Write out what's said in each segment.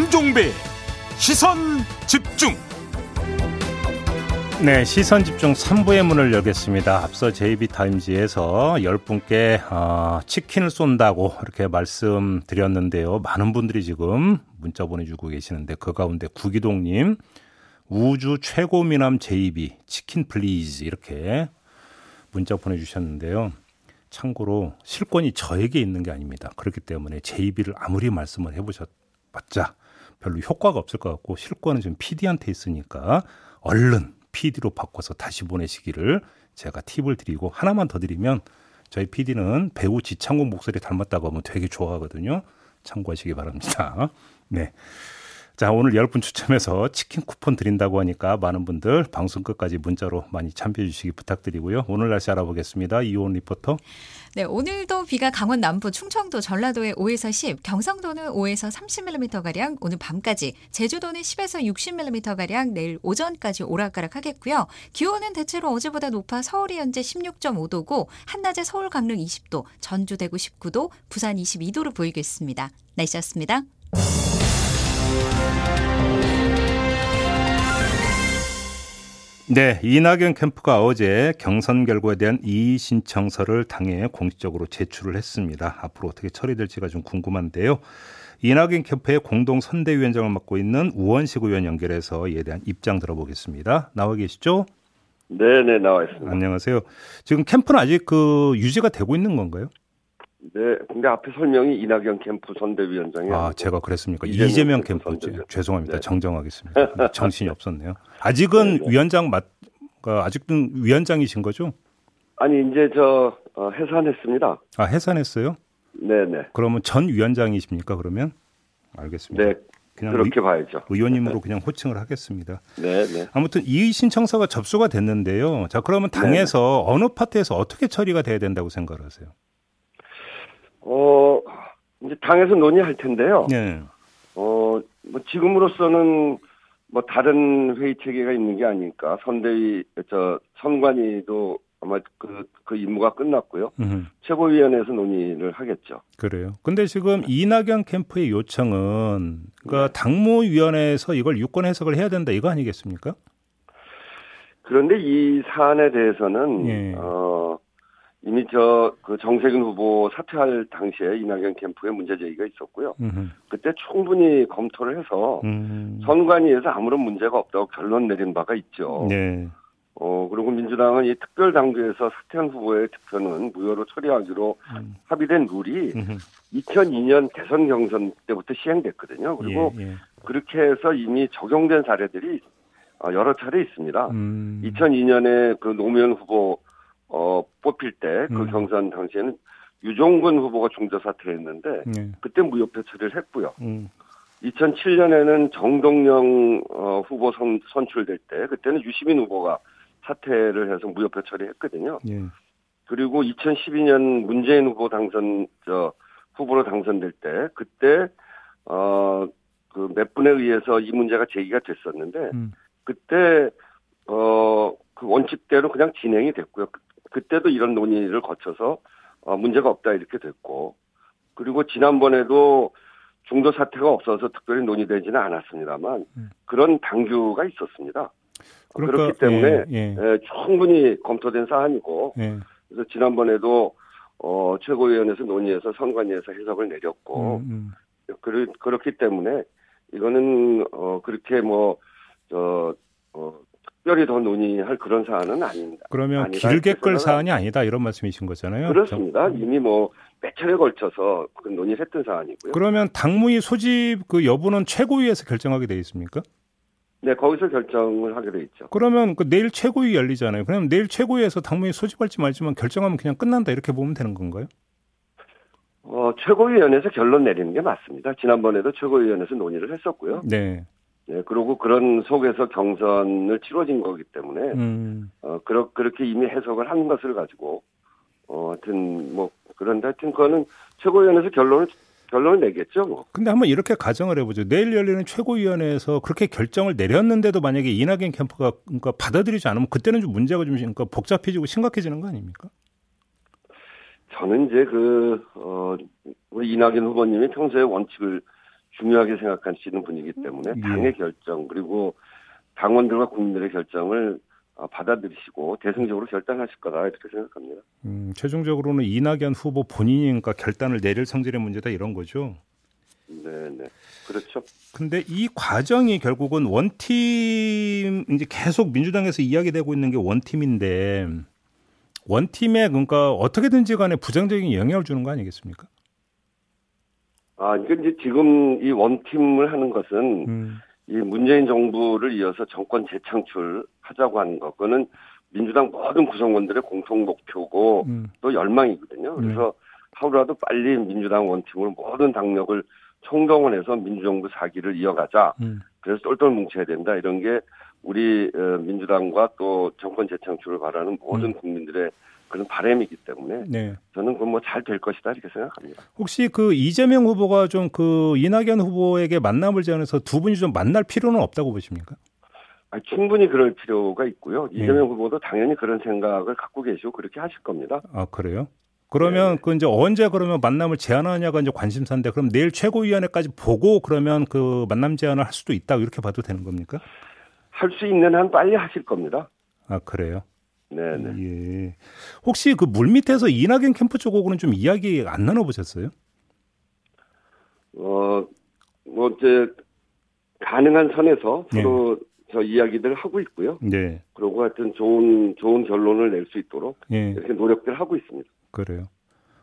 김종배 시선 집중 네, 시선 집중 3부의 문을 열겠습니다. 앞서 JB타임즈에서 10분께 어, 치킨을 쏜다고 이렇게 말씀드렸는데요. 많은 분들이 지금 문자 보내주고 계시는데 그 가운데 구기동님 우주 최고 미남 JB 치킨 please 이렇게 문자 보내주셨는데요. 참고로 실권이 저에게 있는 게 아닙니다. 그렇기 때문에 JB를 아무리 말씀을 해보셨봤자 별로 효과가 없을 것 같고 실권은 지금 PD한테 있으니까 얼른 PD로 바꿔서 다시 보내시기를 제가 팁을 드리고 하나만 더 드리면 저희 PD는 배우 지창욱 목소리 닮았다고 하면 되게 좋아하거든요. 참고하시기 바랍니다. 네. 자, 오늘 10분 추첨해서 치킨 쿠폰 드린다고 하니까 많은 분들 방송 끝까지 문자로 많이 참여해 주시기 부탁드리고요. 오늘 날씨 알아보겠습니다. 이온 리포터. 네, 오늘도 비가 강원 남부, 충청도, 전라도에 5에서 10, 경상도는 5에서 30mm 가량, 오늘 밤까지, 제주도는 10에서 60mm 가량, 내일 오전까지 오락가락 하겠고요. 기온은 대체로 어제보다 높아 서울이 현재 16.5도고 한낮에 서울 강릉 20도, 전주 대구 19도, 부산 22도로 보이겠습니다. 날씨였습니다. 네, 이낙연 캠프가 어제 경선 결과에 대한 이의 신청서를 당에 공식적으로 제출을 했습니다. 앞으로 어떻게 처리될지가 좀 궁금한데요. 이낙연 캠프의 공동 선대위원장을 맡고 있는 우원식 의원 연결해서 이에 대한 입장 들어보겠습니다. 나와 계시죠? 네, 네, 나와 있습니다. 안녕하세요. 지금 캠프는 아직 그 유지가 되고 있는 건가요? 네, 근데 앞에 설명이 이낙연 캠프 선대위원장이 아, 제가 그랬습니까? 이재명, 이재명 캠프. 선대위원. 죄송합니다. 네. 정정하겠습니다. 정신이 없었네요. 아직은 네, 네. 위원장 맞, 그 아직도 위원장이신 거죠? 아니, 이제 저, 어, 해산했습니다. 아, 해산했어요? 네 네. 그러면 전 위원장이십니까, 그러면? 알겠습니다. 네. 그냥 그렇게 의, 봐야죠. 의원님으로 네. 그냥 호칭을 하겠습니다. 네, 네. 아무튼 이의 신청서가 접수가 됐는데요. 자, 그러면 당에서 네. 어느 파트에서 어떻게 처리가 돼야 된다고 생각하세요? 어, 이제 당에서 논의할 텐데요. 네. 어, 뭐 지금으로서는 뭐 다른 회의 체계가 있는 게 아닐까. 선대위, 저, 선관위도 아마 그, 그 임무가 끝났고요. 음흠. 최고위원회에서 논의를 하겠죠. 그래요. 근데 지금 이낙연 캠프의 요청은, 그러니까 네. 당무위원회에서 이걸 유권 해석을 해야 된다 이거 아니겠습니까? 그런데 이 사안에 대해서는, 네. 어, 이미 저 그 정세균 후보 사퇴할 당시에 이낙연 캠프에 문제 제기가 있었고요. 음흠. 그때 충분히 검토를 해서 음. 선관위에서 아무런 문제가 없다고 결론 내린 바가 있죠. 네. 어 그리고 민주당은 이 특별 당규에서 사퇴한 후보의 투표는 무효로 처리하기로 음. 합의된 룰이 음흠. 2002년 대선 경선 때부터 시행됐거든요. 그리고 예, 예. 그렇게 해서 이미 적용된 사례들이 어, 여러 차례 있습니다. 음. 2002년에 그 노무현 후보 어, 뽑힐 때그 음. 경선 당시에는 유종근 후보가 중도 사퇴했는데 네. 그때 무효표 처리를 했고요. 음. 2007년에는 정동영 어, 후보 선, 선출될 때 그때는 유시민 후보가 사퇴를 해서 무효표 처리했거든요. 예. 그리고 2012년 문재인 후보 당선 저 후보로 당선될 때 그때 어 그 몇 분에 의해서 이 문제가 제기가 됐었는데 음. 그때 어 그 원칙대로 그냥 진행이 됐고요. 그때도 이런 논의를 거쳐서 어, 문제가 없다 이렇게 됐고 그리고 지난번에도 중도 사태가 없어서 특별히 논의되지는 않았습니다만 음. 그런 당규가 있었습니다. 그러니까, 그렇기 때문에 예, 예. 예, 충분히 검토된 사안이고 예. 그래서 지난번에도 어, 최고위원회에서 논의해서 선관위에서 해석을 내렸고 음, 음. 그, 그렇기 때문에 이거는 어, 그렇게 뭐 저 어, 특별히 더 논의할 그런 사안은 아닙니다. 그러면 길게 끌 사안이 아니다 이런 말씀이신 거잖아요. 그렇습니다. 이미 뭐 몇 차례 걸쳐서 그 논의를 했던 사안이고요. 그러면 당무위 소집 그 여부는 최고위에서 결정하게 돼 있습니까? 네, 거기서 결정을 하게 돼 있죠. 그러면 그 내일 최고위 열리잖아요. 그럼 내일 최고위에서 당무위 소집할지 말지만 결정하면 그냥 끝난다 이렇게 보면 되는 건가요? 어, 최고위원회에서 결론 내리는 게 맞습니다. 지난번에도 최고위원회에서 논의를 했었고요. 네. 네, 그리고 그런 속에서 경선을 치러진 거기 때문에 음. 어, 그렇, 그렇게 이미 해석을 한 것을 가지고 어, 하여튼 뭐 그런데 하여튼 그거는 최고위원회에서 결론을 결론을 내겠죠, 뭐. 근데 한번 이렇게 가정을 해보죠. 내일 열리는 최고위원회에서 그렇게 결정을 내렸는데도 만약에 이낙연 캠프가 그러니까 받아들이지 않으면 그때는 좀 문제가 좀 그러니까 복잡해지고 심각해지는 거 아닙니까? 저는 이제 그, 어, 우리 이낙연 후보님이 평소에 원칙을 중요하게 생각하시는 분이기 때문에 예. 당의 결정 그리고 당원들과 국민들의 결정을 어, 받아들이시고 대승적으로 결단하실 거다 이렇게 생각합니다. 음, 최종적으로는 이낙연 후보 본인이 그러니까 결단을 내릴 성질의 문제다 이런 거죠. 네, 네, 그렇죠. 근데 이 과정이 결국은 원팀 이제 계속 민주당에서 이야기되고 있는 게 원팀인데 원팀에 그러니까 어떻게든지 간에 부정적인 영향을 주는 거 아니겠습니까? 아, 이게 이제 지금 이 원팀을 하는 것은 음, 이 문재인 정부를 이어서 정권 재창출하자고 하는 것, 그거는 민주당 모든 구성원들의 공통 목표고 음, 또 열망이거든요. 그래서 하루라도 빨리 민주당 원팀으로 모든 당력을 총동원해서 민주정부 사기를 이어가자. 음. 그래서 똘똘 뭉쳐야 된다. 이런 게 우리 어, 민주당과 또 정권 재창출을 바라는 모든 음. 국민들의 그런 바람이기 때문에 네. 저는 그건 뭐잘 될 것이다 이렇게 생각합니다. 혹시 그 이재명 후보가 좀 그 이낙연 후보에게 만남을 제안해서 두 분이 좀 만날 필요는 없다고 보십니까? 아, 충분히 그럴 필요가 있고요. 예. 이재명 후보도 당연히 그런 생각을 갖고 계시고 그렇게 하실 겁니다. 아 그래요? 그러면 그 이제 언제 그러면 만남을 제안하냐가 이제 관심사인데 그럼 내일 최고위원회까지 보고 그러면 그 만남 제안을 할 수도 있다 이렇게 봐도 되는 겁니까? 할 수 있는 한 빨리 하실 겁니다. 아 그래요? 네네. 예. 혹시 그 물 밑에서 이낙연 캠프 쪽하고는 좀 이야기 안 나눠보셨어요? 어, 뭐 이제 가능한 선에서 네. 서로 저 이야기들 하고 있고요. 네. 그리고 하여튼 좋은 좋은 결론을 낼 수 있도록 예. 이렇게 노력들 하고 있습니다. 그래요.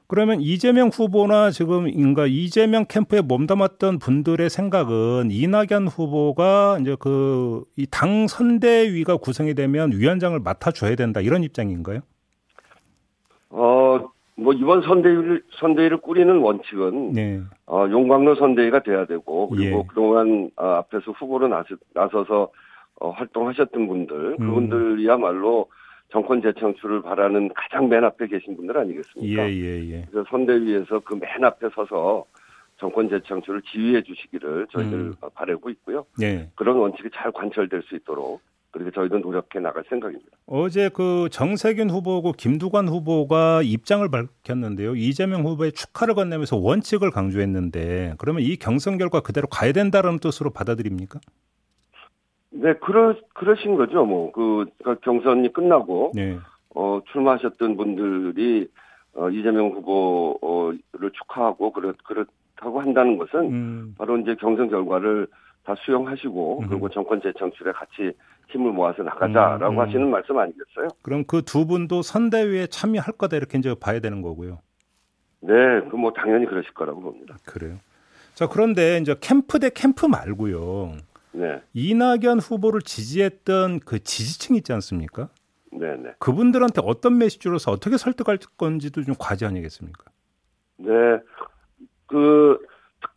그러면 이재명 후보나 지금 그러니까 이재명 캠프에 몸담았던 분들의 생각은 이낙연 후보가 이제 그 이 당 선대위가 구성이 되면 위원장을 맡아줘야 된다 이런 입장인가요? 어, 뭐 이번 선대위를 선대위를 꾸리는 원칙은 네. 어, 용광로 선대위가 돼야 되고 그리고 예. 그동안 어, 앞에서 후보로 나서, 나서서 어, 활동하셨던 분들 음. 그분들이야말로 정권 재창출을 바라는 가장 맨 앞에 계신 분들 아니겠습니까? 예 예 예. 그래서 선대위에서 그 맨 앞에 서서 정권 재창출을 지휘해 주시기를 저희들 음. 바라고 있고요. 예. 그런 원칙이 잘 관철될 수 있도록 그렇게 저희도 노력해 나갈 생각입니다. 어제 그 정세균 후보고 김두관 후보가 입장을 밝혔는데요. 이재명 후보의 축하를 건네면서 원칙을 강조했는데 그러면 이 경선 결과 그대로 가야 된다는 뜻으로 받아들입니까? 네, 그러 그러신 거죠. 뭐그 경선이 끝나고 네. 어, 출마하셨던 분들이 어, 이재명 후보를 축하하고 그렇 그렇다고 한다는 것은 음. 바로 이제 경선 결과를 다 수용하시고 음. 그리고 정권 재창출에 같이 힘을 모아서 나가자라고 음, 음. 하시는 말씀 아니겠어요? 그럼 그 두 분도 선대위에 참여할 거다 이렇게 이제 봐야 되는 거고요. 네, 그 뭐 당연히 그러실 거라고 봅니다. 그래요. 자 그런데 이제 캠프 대 캠프 말고요. 네, 이낙연 후보를 지지했던 그 지지층 있지 않습니까? 네, 네. 그분들한테 어떤 메시지로서 어떻게 설득할 건지도 좀 과제 아니겠습니까? 네, 그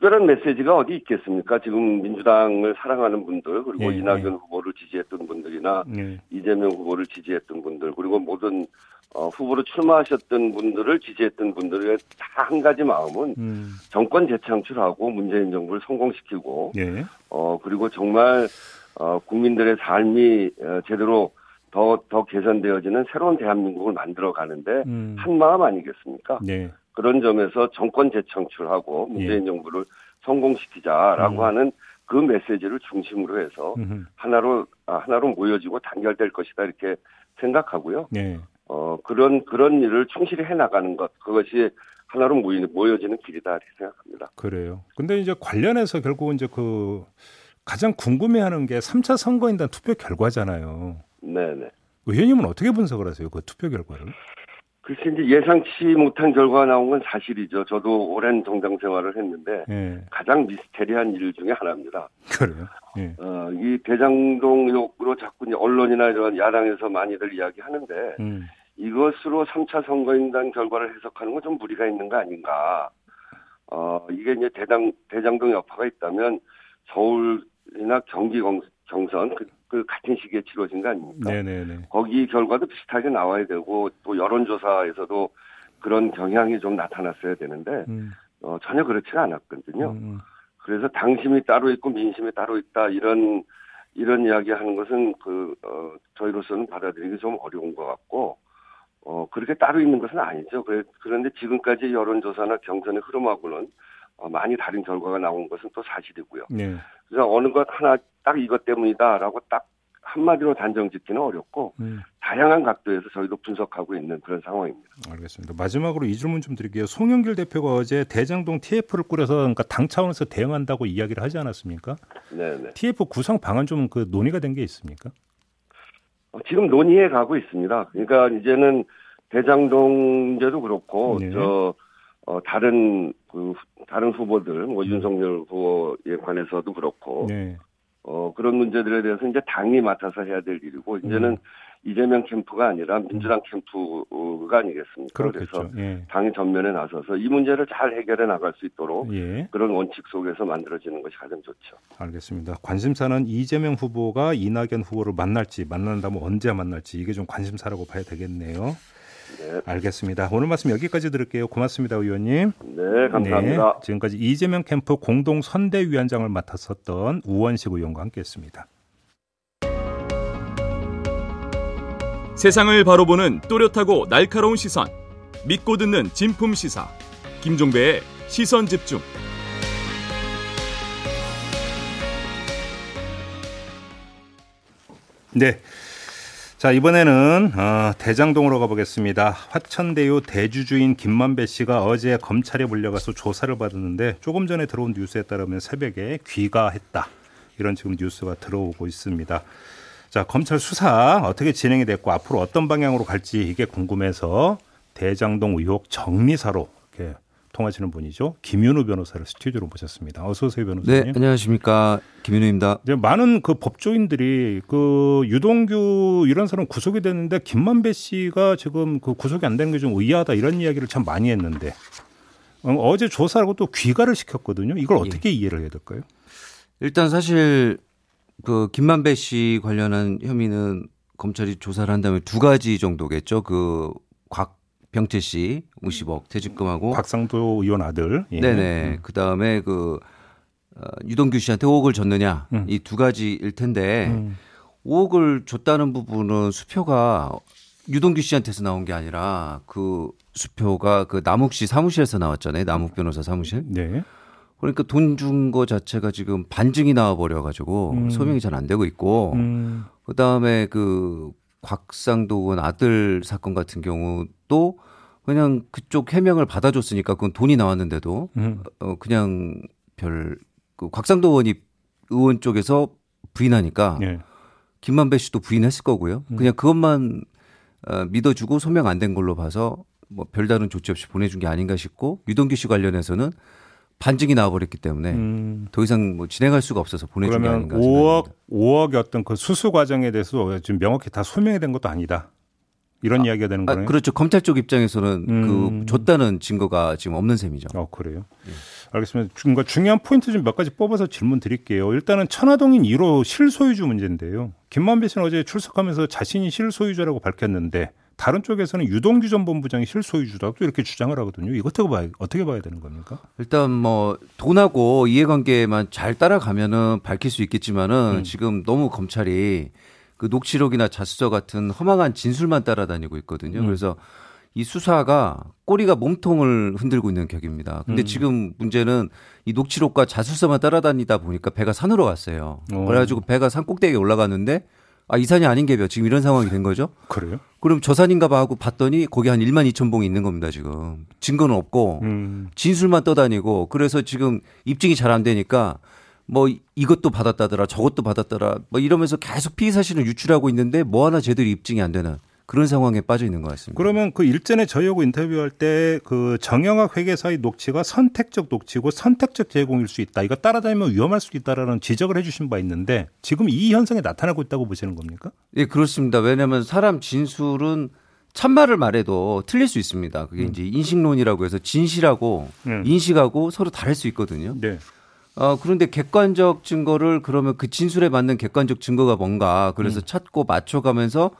특별한 메시지가 어디 있겠습니까? 지금 민주당을 사랑하는 분들 그리고 예, 이낙연 예. 후보를 지지했던 분들이나 네. 이재명 후보를 지지했던 분들 그리고 모든 어, 후보로 출마하셨던 분들을 지지했던 분들의 다 한 가지 마음은 음. 정권 재창출하고 문재인 정부를 성공시키고 예. 어 그리고 정말 어 국민들의 삶이 어, 제대로 더더 개선되어지는 새로운 대한민국을 만들어 가는데 음. 한 마음 아니겠습니까? 네. 그런 점에서 정권 재창출하고 문재인 정부를 성공시키자라고 음. 하는 그 메시지를 중심으로 해서 음흠. 하나로 아, 하나로 모여지고 단결될 것이다 이렇게 생각하고요. 네. 어 그런 그런 일을 충실히 해 나가는 것 그것이 하나로 모여지는 길이다 이렇게 생각합니다. 그래요. 근데 이제 관련해서 결국은 이제 그 가장 궁금해하는 게 3차 선거인단 투표 결과잖아요. 네네. 의원님은 어떻게 분석을 하세요? 그 투표 결과를? 글쎄 이제 예상치 못한 결과가 나온 건 사실이죠. 저도 오랜 정당 생활을 했는데 예. 가장 미스테리한 일 중에 하나입니다. 그래요. 예. 어, 이 대장동 의혹으로 자꾸 이제 언론이나 이런 야당에서 많이들 이야기하는데 음. 이것으로 3차 선거인단 결과를 해석하는 건 좀 무리가 있는 거 아닌가. 어, 이게 이제 대장, 대장동 여파가 있다면 서울이나 경기 경, 경선 그, 그 같은 시기에 치러진 거 아닙니까? 네네네. 거기 결과도 비슷하게 나와야 되고 또 여론조사에서도 그런 경향이 좀 나타났어야 되는데 음. 어, 전혀 그렇지가 않았거든요. 음. 그래서 당심이 따로 있고 민심이 따로 있다 이런 이런 이야기 하는 것은 그 어, 저희로서는 받아들이기 좀 어려운 것 같고 어, 그렇게 따로 있는 것은 아니죠. 그래, 그런데 지금까지 여론조사나 경선의 흐름하고는 어, 많이 다른 결과가 나온 것은 또 사실이고요. 네. 그래서 어느 것 하나 딱 이것 때문이다라고 딱 한마디로 단정 짓기는 어렵고 음, 다양한 각도에서 저희도 분석하고 있는 그런 상황입니다. 알겠습니다. 마지막으로 이 질문 좀 드릴게요. 송영길 대표가 어제 대장동 TF를 꾸려서 그러니까 당 차원에서 대응한다고 이야기를 하지 않았습니까? 네네. TF 구성 방안 좀 그 논의가 된 게 있습니까? 어, 지금 논의해 가고 있습니다. 그러니까 이제는 대장동 문제도 그렇고 네. 저 어, 다른 그 후- 다른 후보들 뭐 윤석열 후보에 관해서도 그렇고 네. 어, 그런 문제들에 대해서 이제 당이 맡아서 해야 될 일이고 이제는 음. 이재명 캠프가 아니라 민주당 캠프가 아니겠습니까? 그렇겠죠. 예. 당이 전면에 나서서 이 문제를 잘 해결해 나갈 수 있도록 예. 그런 원칙 속에서 만들어지는 것이 가장 좋죠. 알겠습니다. 관심사는 이재명 후보가 이낙연 후보를 만날지 만난다면 언제 만날지 이게 좀 관심사라고 봐야 되겠네요. 네, 알겠습니다. 오늘 말씀 여기까지 들을게요. 고맙습니다, 의원님. 네 감사합니다. 네, 지금까지 이재명 캠프 공동 선대위원장을 맡았었던 우원식 의원과 함께했습니다. 세상을 바로 보는 또렷하고 날카로운 시선 믿고 듣는 진품 시사 김종배의 시선 집중 네. 자 이번에는 어, 대장동으로 가보겠습니다. 화천대유 대주주인 김만배 씨가 어제 검찰에 불려가서 조사를 받았는데 조금 전에 들어온 뉴스에 따르면 새벽에 귀가했다 이런 지금 뉴스가 들어오고 있습니다. 자 검찰 수사 어떻게 진행이 됐고 앞으로 어떤 방향으로 갈지 이게 궁금해서 대장동 의혹 정리사로 이렇게 통하시는 분이죠 김윤우 변호사를 스튜디오로 모셨습니다. 어서 오세요 변호사님. 네, 안녕하십니까. 김윤우입니다. 이제 많은 그 법조인들이 그 유동규 이런 사람 구속이 됐는데 김만배 씨가 지금 그 구속이 안 되는 게 좀 의아하다 이런 이야기를 참 많이 했는데 어, 어제 조사하고 또 귀가를 시켰거든요. 이걸 예. 어떻게 이해를 해야 될까요? 일단 사실 그 김만배 씨 관련한 혐의는 검찰이 조사를 한다면 두 가지 정도겠죠. 그 곽 병채 씨 50억 퇴직금하고 곽상도 의원 아들. 예. 네네. 그 다음에 그 어, 유동규 씨한테 5억을 줬느냐 음. 이두 가지일 텐데 음. 5억을 줬다는 부분은 수표가 유동규 씨한테서 나온 게 아니라 그 수표가 그 남욱 씨 사무실에서 나왔잖아요. 남욱 변호사 사무실. 네. 그러니까 돈 준 거 자체가 지금 반증이 나와 버려 가지고 음. 소명이 잘 안 되고 있고 음. 그다음에 그 곽상도 의원 아들 사건 같은 경우도 그냥 그쪽 해명을 받아줬으니까 그건 돈이 나왔는데도 음. 어 그냥 별 그 곽상도 의원이 의원 쪽에서 부인하니까 예. 김만배 씨도 부인했을 거고요. 음. 그냥 그것만 어, 믿어주고 소명 안 된 걸로 봐서 뭐 별다른 조치 없이 보내준 게 아닌가 싶고 유동규 씨 관련해서는 반증이 나와버렸기 때문에 음. 더 이상 뭐 진행할 수가 없어서 보내준 게 그러면 아닌가 5억 생각합니다. 5억의 어떤 그 수수 과정에 대해서 지금 명확히 다 소명이 된 것도 아니다. 이런 이야기가 되는 아, 거네요. 그렇죠. 검찰 쪽 입장에서는 음. 그 줬다는 증거가 지금 없는 셈이죠. 어 그래요. 알겠습니다. 중간 중요한 포인트 좀 몇 가지 뽑아서 질문 드릴게요. 일단은 천화동인 1호 실소유주 문제인데요. 김만배 씨는 어제 출석하면서 자신이 실소유주라고 밝혔는데 다른 쪽에서는 유동규 전 본부장이 실소유주라고 또 이렇게 주장을 하거든요. 이거 어떻게 봐야 어떻게 봐야 되는 겁니까? 일단 뭐 돈하고 이해관계만 잘 따라가면은 밝힐 수 있겠지만은 음. 지금 너무 검찰이 그 녹취록이나 자수서 같은 허망한 진술만 따라다니고 있거든요. 음. 그래서 이 수사가 꼬리가 몸통을 흔들고 있는 격입니다. 근데 음. 지금 문제는 이 녹취록과 자수서만 따라다니다 보니까 배가 산으로 갔어요. 어. 그래가지고 배가 산 꼭대기에 올라갔는데 아, 이 산이 아닌 게벼 지금 이런 상황이 된 거죠. 그래요? 그럼 저 산인가 봐 하고 봤더니 거기 한 1만 2천 봉이 있는 겁니다, 지금. 증거는 없고 음. 진술만 떠다니고 그래서 지금 입증이 잘 안 되니까 뭐 이것도 받았다더라 저것도 받았더라 뭐 이러면서 계속 피의 사실을 유출하고 있는데 뭐 하나 제대로 입증이 안 되는 그런 상황에 빠져 있는 것 같습니다. 그러면 그 일전에 저희하고 인터뷰할 때 그 정영학 회계사의 녹취가 선택적 녹취고 선택적 제공일 수 있다. 이거 따라다니면 위험할 수 있다라는 지적을 해주신 바 있는데 지금 이 현상이 나타나고 있다고 보시는 겁니까? 예, 그렇습니다. 왜냐하면 사람 진술은 참말을 말해도 틀릴 수 있습니다. 그게 이제 인식론이라고 해서 진실하고 음. 인식하고 서로 다를 수 있거든요. 네. 어, 그런데 객관적 증거를 그러면 그 진술에 맞는 객관적 증거가 뭔가 그래서 찾고 맞춰가면서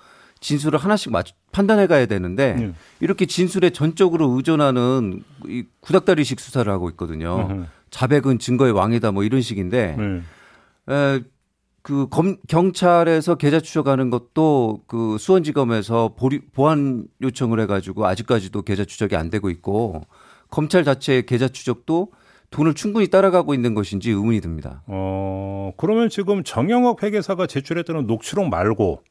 진술을 하나씩 맞, 판단해 가야 되는데 네. 이렇게 진술에 전적으로 의존하는 이 구닥다리식 수사를 하고 있거든요. 어허. 자백은 증거의 왕이다 뭐 이런 식인데 네. 에, 그 검, 경찰에서 계좌 추적하는 것도 그 수원지검에서 보리, 보안 요청을 해가지고 아직까지도 계좌 추적이 안 되고 있고 검찰 자체의 계좌 추적도 돈을 충분히 따라가고 있는 것인지 의문이 듭니다. 어, 그러면 지금 정영학 회계사가 제출했던 녹취록 말고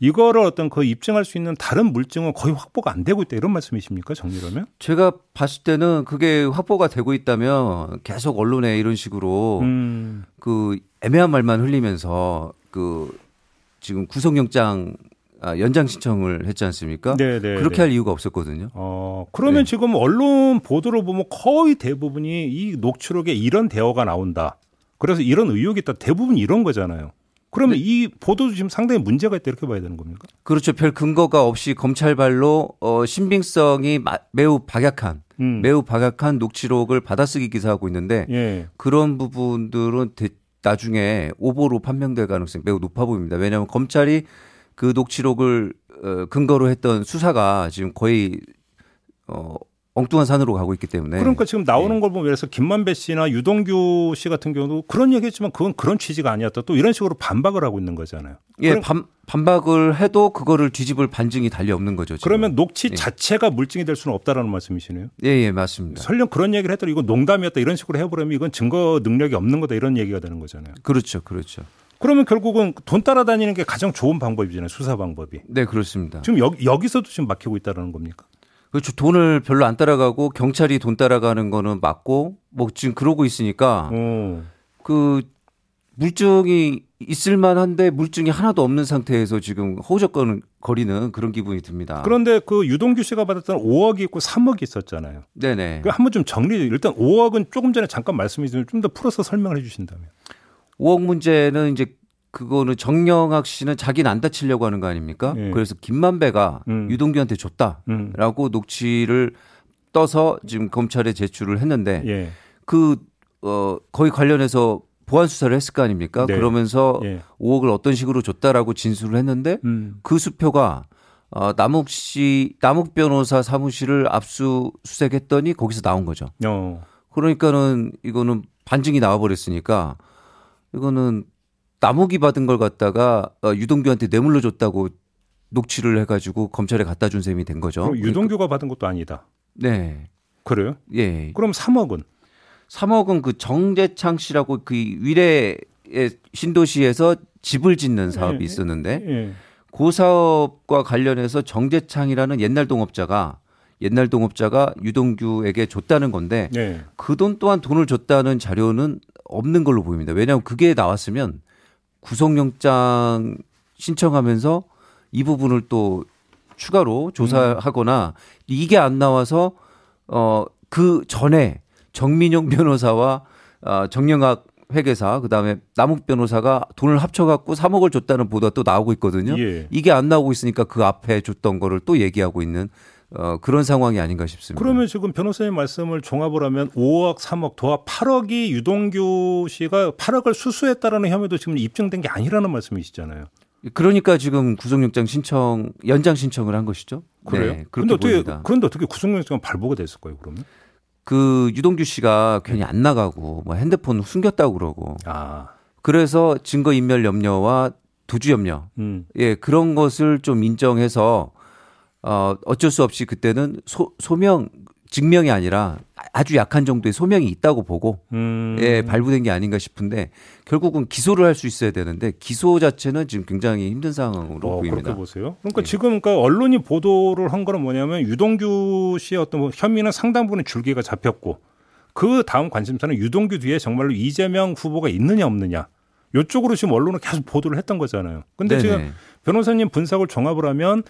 이거를 어떤 그 입증할 수 있는 다른 물증은 거의 확보가 안 되고 있다 이런 말씀이십니까 정리라면? 제가 봤을 때는 그게 확보가 되고 있다면 계속 언론에 이런 식으로 음, 그 애매한 말만 흘리면서 그 지금 구속영장 아, 연장 신청을 했지 않습니까? 네, 네. 그렇게 네. 할 이유가 없었거든요. 어, 그러면 네. 지금 언론 보도를 보면 거의 대부분이 이 녹취록에 이런 대화가 나온다. 그래서 이런 의혹이 있다. 대부분 이런 거잖아요. 그러면 이 보도도 지금 상당히 문제가 있다 이렇게 봐야 되는 겁니까? 그렇죠. 별 근거가 없이 검찰발로 어, 신빙성이 마- 매우 박약한 음. 매우 박약한 녹취록을 받아쓰기 기사하고 있는데 예. 그런 부분들은 대- 나중에 오보로 판명될 가능성이 매우 높아 보입니다. 왜냐하면 검찰이 그 녹취록을 어, 근거로 했던 수사가 지금 거의 어, 엉뚱한 산으로 가고 있기 때문에 그러니까 지금 나오는 네. 걸 보면 그래서 김만배 씨나 유동규 씨 같은 경우도 그런 얘기했지만 그건 그런 취지가 아니었다. 또 이런 식으로 반박을 하고 있는 거잖아요. 예, 그럼- 반, 반박을 해도 그거를 뒤집을 반증이 달리 없는 거죠. 지금. 그러면 녹취 예. 자체가 물증이 될 수는 없다라는 말씀이시네요. 예, 예, 맞습니다. 설령 그런 얘기를 했더니 이거 농담이었다 이런 식으로 해버리면 이건 증거 능력이 없는 거다 이런 얘기가 되는 거잖아요. 그렇죠, 그렇죠. 그러면 결국은 돈 따라다니는 게 가장 좋은 방법이잖아요. 수사 방법이. 네, 그렇습니다. 지금 여기, 여기서도 지금 막히고 있다는 겁니까? 그렇죠. 돈을 별로 안 따라가고 경찰이 돈 따라가는 거는 맞고 뭐 지금 그러고 있으니까 어. 그 물증이 있을 만한데 물증이 하나도 없는 상태에서 지금 허우적거리는 그런 기분이 듭니다. 그런데 그 유동규 씨가 받았던 5억이 있고 3억이 있었잖아요. 네네. 그 한번 좀 정리. 일단 5억은 조금 전에 잠깐 말씀해 주신 좀더 풀어서 설명을 해 주신다면. 5억 문제는 이제 그거는 정영학 씨는 자기는 안 다치려고 하는 거 아닙니까? 예. 그래서 김만배가 음. 유동규한테 줬다. 음. 라고 녹취를 떠서 지금 검찰에 제출을 했는데 예. 그, 어, 거의 관련해서 보안 수사를 했을 거 아닙니까? 네. 그러면서 예. 5억을 어떤 식으로 줬다라고 진술을 했는데 음. 그 수표가 어, 남욱 씨, 남욱 변호사 사무실을 압수수색했더니 거기서 나온 거죠. 어. 그러니까는 이거는 반증이 나와버렸으니까 이거는 남욱이 받은 걸 갖다가 어, 유동규한테 뇌물로 줬다고 녹취를 해가지고 검찰에 갖다 준 셈이 된 거죠. 그럼 유동규가 받은 것도 아니다. 네. 그래요? 예. 그럼 3억은? 3억은 그 정재창 씨라고 그 위례의 신도시에서 집을 짓는 사업이 예, 있었는데 예. 그 사업과 관련해서 정재창이라는 옛날 동업자가 옛날 동업자가 유동규에게 줬다는 건데 예. 그돈 또한 돈을 줬다는 자료는 없는 걸로 보입니다. 왜냐하면 그게 나왔으면 구속영장 신청하면서 이 부분을 또 추가로 조사하거나 이게 안 나와서 어 그 전에 정민용 변호사와 어, 정영학 회계사 그다음에 남욱 변호사가 돈을 합쳐갖고 3억을 줬다는 보도가 또 나오고 있거든요. 예. 이게 안 나오고 있으니까 그 앞에 줬던 거를 또 얘기하고 있는 어, 그런 상황이 아닌가 싶습니다. 그러면 지금 변호사님 말씀을 종합을 하면 5억, 3억, 더하 8억이 유동규 씨가 8억을 수수했다라는 혐의도 지금 입증된 게 아니라는 말씀이시잖아요. 그러니까 지금 구속영장 신청 연장 신청을 한 것이죠. 그래요? 네, 그런데 어떻게 보입니다. 그런데 어떻게 구속영장 발부가 됐을 거예요, 그러면? 그 유동규 씨가 괜히 안 나가고 뭐 핸드폰 숨겼다고 그러고 아. 그래서 증거 인멸 염려와 도주 염려 음. 예 그런 것을 좀 인정해서 어 어쩔 수 없이 그때는 소, 소명 증명이 아니라 아주 약한 정도의 소명이 있다고 보고 음. 예 발부된 게 아닌가 싶은데 결국은 기소를 할 수 있어야 되는데 기소 자체는 지금 굉장히 힘든 상황으로 어, 보입니다. 그렇게 보세요. 그러니까 예. 지금 그러니까 언론이 보도를 한 거는 뭐냐면 유동규 씨의 어떤 뭐 혐의는 상당 부분 줄기가 잡혔고 그 다음 관심사는 유동규 뒤에 정말로 이재명 후보가 있느냐 없느냐. 요쪽으로 지금 언론은 계속 보도를 했던 거잖아요. 근데 네네. 지금 변호사님 분석을 종합을 하면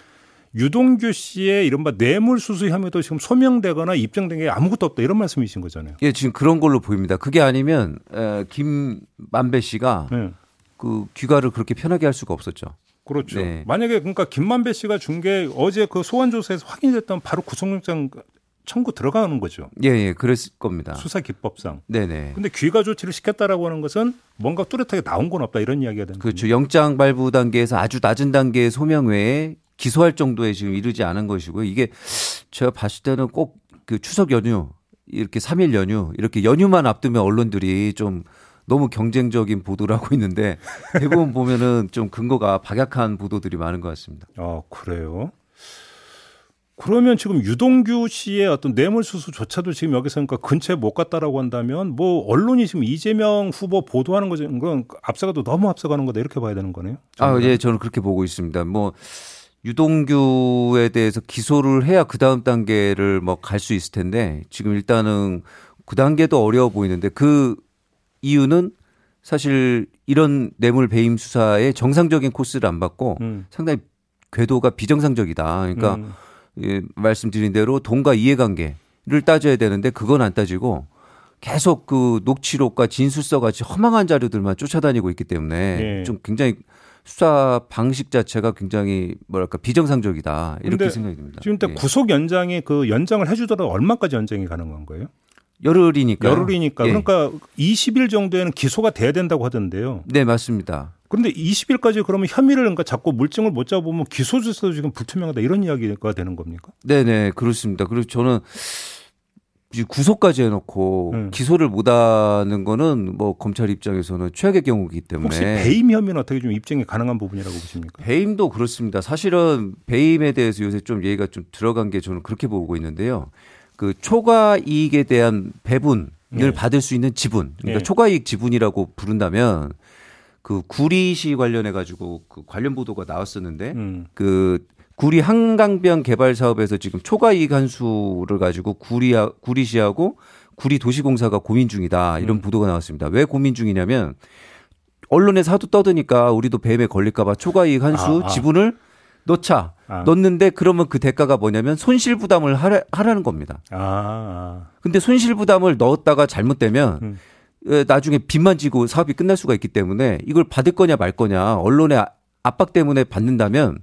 유동규 씨의 이른바 뇌물 수수 혐의도 지금 소명되거나 입증된 게 아무것도 없다 이런 말씀이신 거잖아요. 예, 지금 그런 걸로 보입니다. 그게 아니면 에, 김만배 씨가 네. 그 귀가를 그렇게 편하게 할 수가 없었죠. 그렇죠. 네. 만약에 그러니까 김만배 씨가 준 게 어제 그 소환 조사에서 확인됐던 바로 구속영장 청구 들어가는 거죠. 예, 예, 그랬을 겁니다. 수사 기법상. 네네. 근데 귀가 조치를 시켰다라고 하는 것은 뭔가 뚜렷하게 나온 건 없다 이런 이야기가 되는 그렇죠. 영장 발부 단계에서 아주 낮은 단계의 소명 외에 기소할 정도에 지금 이르지 않은 것이고요. 이게 제가 봤을 때는 꼭 그 추석 연휴 이렇게 3일 연휴 이렇게 연휴만 앞두면 언론들이 좀 너무 경쟁적인 보도를 하고 있는데 대부분 보면은 좀 근거가 박약한 보도들이 많은 것 같습니다. 아 그래요. 그러면 지금 유동규 씨의 어떤 뇌물 수수조차도 지금 여기서 그러니까 근처에 못 갔다라고 한다면 뭐 언론이 지금 이재명 후보 보도하는 거건 앞서가도 너무 앞서가는 거다 이렇게 봐야 되는 거네요. 아, 예, 저는 그렇게 보고 있습니다. 뭐 유동규에 대해서 기소를 해야 그 다음 단계를 뭐 갈 수 있을 텐데 지금 일단은 그 단계도 어려워 보이는데 그 이유는 사실 이런 뇌물 배임 수사의 정상적인 코스를 안 받고 음. 상당히 궤도가 비정상적이다. 그러니까 음. 예, 말씀드린 대로 돈과 이해관계를 따져야 되는데 그건 안 따지고 계속 그 녹취록과 진술서 같이 허망한 자료들만 쫓아다니고 있기 때문에 예. 좀 굉장히 수사 방식 자체가 굉장히 뭐랄까 비정상적이다 이렇게 생각이 듭니다. 지금 때 예. 구속 연장이 그 연장을 해주더라도 얼마까지 연장이 가능한 거예요? 열흘이니까 열흘이니까 예. 그러니까 20일 정도에는 기소가 돼야 된다고 하던데요. 네 맞습니다. 그런데 20일까지 그러면 혐의를 그러니까 자꾸 물증을 못 잡으면 기소 주소도 지금 불투명하다 이런 이야기가 되는 겁니까? 네네 그렇습니다. 그리고 저는 이 구속까지 해놓고 음. 기소를 못하는 거는 뭐 검찰 입장에서는 최악의 경우이기 때문에 혹시 배임 혐의는 어떻게 좀 입증이 가능한 부분이라고 보십니까? 배임도 그렇습니다. 사실은 배임에 대해서 요새 좀 얘기가 좀 들어간 게 저는 그렇게 보고 있는데요. 그 초과 이익에 대한 배분을 네. 받을 수 있는 지분, 그러니까 네. 초과 이익 지분이라고 부른다면 그 구리시 관련해 가지고 그 관련 보도가 나왔었는데 음. 그 구리 한강변 개발 사업에서 지금 초과 이익 한수를 가지고 구리 구리시하고 구리 도시공사가 고민 중이다 이런 음. 보도가 나왔습니다. 왜 고민 중이냐면 언론에서 하도 떠드니까 우리도 뱀에 걸릴까봐 초과 이익 한수 아, 아. 지분을 넣자 아. 넣는데 그러면 그 대가가 뭐냐면 손실 부담을 하라, 하라는 겁니다. 아, 아. 근데 손실 부담을 넣었다가 잘못되면 음. 에, 나중에 빚만 지고 사업이 끝날 수가 있기 때문에 이걸 받을 거냐 말 거냐 언론의 아- 압박 때문에 받는다면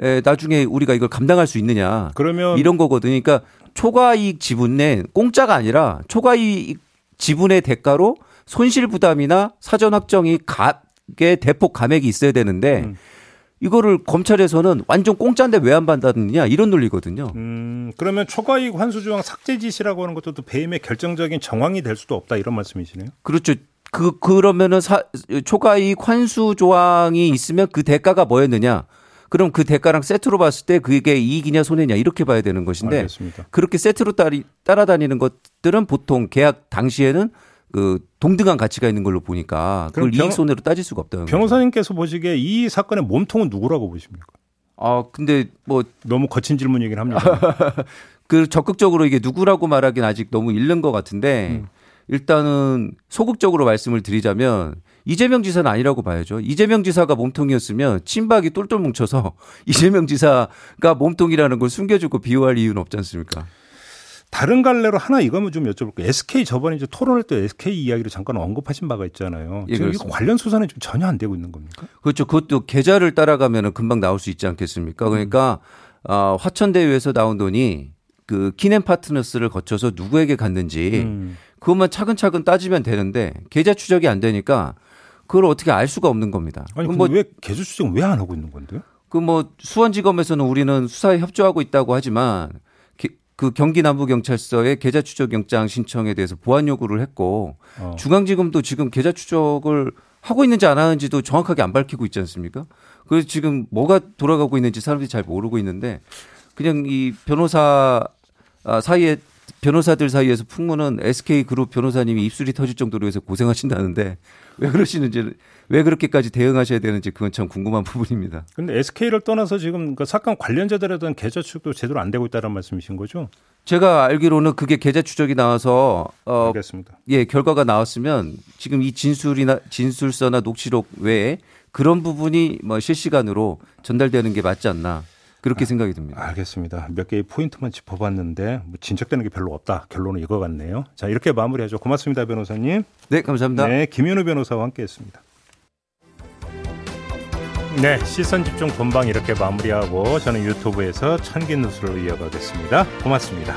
에, 나중에 우리가 이걸 감당할 수 있느냐 그러면 이런 거거든요. 그러니까 초과 이익 지분은 공짜가 아니라 초과 이익 지분의 대가로 손실 부담이나 사전 확정이 가게 대폭 감액이 있어야 되는데 음. 이거를 검찰에서는 완전 공짜인데 왜 안 받았느냐 이런 논리거든요. 음, 그러면 초과이익 환수 조항 삭제 지시라고 하는 것도 또 배임의 결정적인 정황이 될 수도 없다 이런 말씀이시네요. 그렇죠. 그 그러면은 사, 초과이익 환수 조항이 있으면 그 대가가 뭐였느냐? 그럼 그 대가랑 세트로 봤을 때 그게 이익이냐 손해냐 이렇게 봐야 되는 것인데 알겠습니다. 그렇게 세트로 따리, 따라다니는 것들은 보통 계약 당시에는 그 동등한 가치가 있는 걸로 보니까 그걸 이익 손해로 따질 수가 없다는 거죠. 변호사님께서 보시기에 이 사건의 몸통은 누구라고 보십니까? 아 근데 뭐그 너무 거친 질문이긴 합니다. 적극적으로 이게 누구라고 말하기는 아직 너무 이른 것 같은데 음. 일단은 소극적으로 말씀을 드리자면 이재명 지사는 아니라고 봐야죠. 이재명 지사가 몸통이었으면 친박이 똘똘 뭉쳐서 이재명 지사가 몸통이라는 걸 숨겨주고 비호할 이유는 없지 않습니까? 다른 갈래로 하나 이거면 좀 여쭤볼게요. SK 저번에 이제 토론할 때 SK 이야기를 잠깐 언급하신 바가 있잖아요. 예, 지금 이거 그렇습니다. 관련 수사는 지금 전혀 안 되고 있는 겁니까? 그렇죠. 그것도 계좌를 따라가면 금방 나올 수 있지 않겠습니까? 그러니까 어, 화천대유에서 나온 돈이 그 키넨 파트너스를 거쳐서 누구에게 갔는지 음. 그것만 차근차근 따지면 되는데 계좌 추적이 안 되니까 그걸 어떻게 알 수가 없는 겁니다. 아니 그럼 뭐, 뭐왜 개수 추정 왜안 하고 있는 건데요? 그 뭐 수원지검에서는 우리는 수사에 협조하고 있다고 하지만 게- 그 경기 남부 경찰서에 계좌 추적 영장 신청에 대해서 보완 요구를 했고 어. 중앙지검도 지금 계좌 추적을 하고 있는지 안 하는지도 정확하게 안 밝히고 있지 않습니까? 그래서 지금 뭐가 돌아가고 있는지 사람들이 잘 모르고 있는데 그냥 이 변호사 아, 사이에 변호사들 사이에서 풍문은 SK 그룹 변호사님이 입술이 터질 정도로 해서 고생하신다는데 왜 그러시는지 왜 그렇게까지 대응하셔야 되는지 그건 참 궁금한 부분입니다. 근데 SK를 떠나서 지금 그 사건 관련자들에 대한 계좌 추적도 제대로 안 되고 있다는 말씀이신 거죠? 제가 알기로는 그게 계좌 추적이 나와서 어, 알겠습니다. 예, 결과가 나왔으면 지금 이 진술이나 진술서나 녹취록 외에 그런 부분이 뭐 실시간으로 전달되는 게 맞지 않나 그렇게 생각이 듭니다. 알겠습니다. 몇 개의 포인트만 짚어봤는데 뭐 진척되는 게 별로 없다. 결론은 이거 같네요. 자 이렇게 마무리하죠. 고맙습니다, 변호사님. 네, 감사합니다. 네, 김현우 변호사와 함께했습니다. 네, 시선 집중 본방 이렇게 마무리하고 저는 유튜브에서 천기 뉴스로 이어가겠습니다. 고맙습니다.